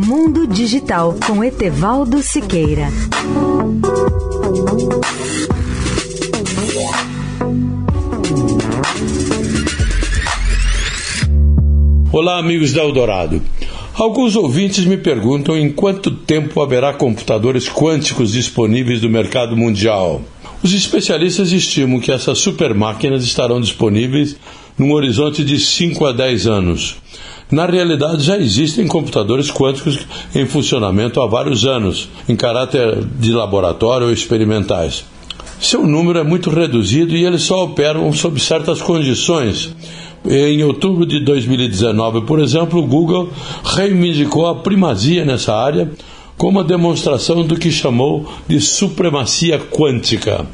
Mundo Digital com Etevaldo Siqueira. Olá, amigos da Eldorado. Alguns ouvintes me perguntam em quanto tempo haverá computadores quânticos disponíveis no mercado mundial. Os especialistas estimam que essas super máquinas estarão disponíveis num horizonte de 5 a 10 anos. Na realidade, já existem computadores quânticos em funcionamento há vários anos, em caráter de laboratório ou experimentais. Seu número é muito reduzido e eles só operam sob certas condições. Em outubro de 2019, por exemplo, o Google reivindicou a primazia nessa área como uma demonstração do que chamou de supremacia quântica.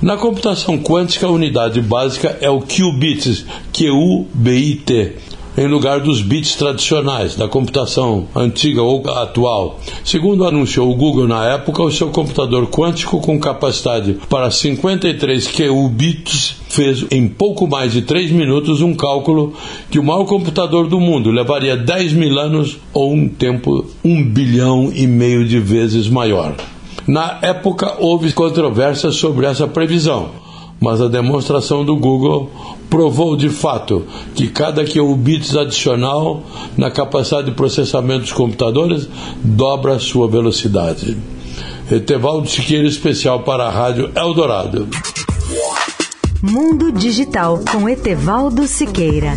Na computação quântica, a unidade básica é o qubit, Q-U-B-I-T, em lugar dos bits tradicionais da computação antiga ou atual. Segundo anunciou o Google na época, o seu computador quântico com capacidade para 53 qubits fez em pouco mais de 3 minutos um cálculo que o maior computador do mundo levaria 10 mil anos ou um tempo um bilhão e meio de vezes maior. Na época houve controvérsia sobre essa previsão, mas a demonstração do Google provou de fato que cada qubit adicional na capacidade de processamento dos computadores dobra a sua velocidade. Etevaldo Siqueira, especial para a Rádio Eldorado. Mundo Digital com Etevaldo Siqueira.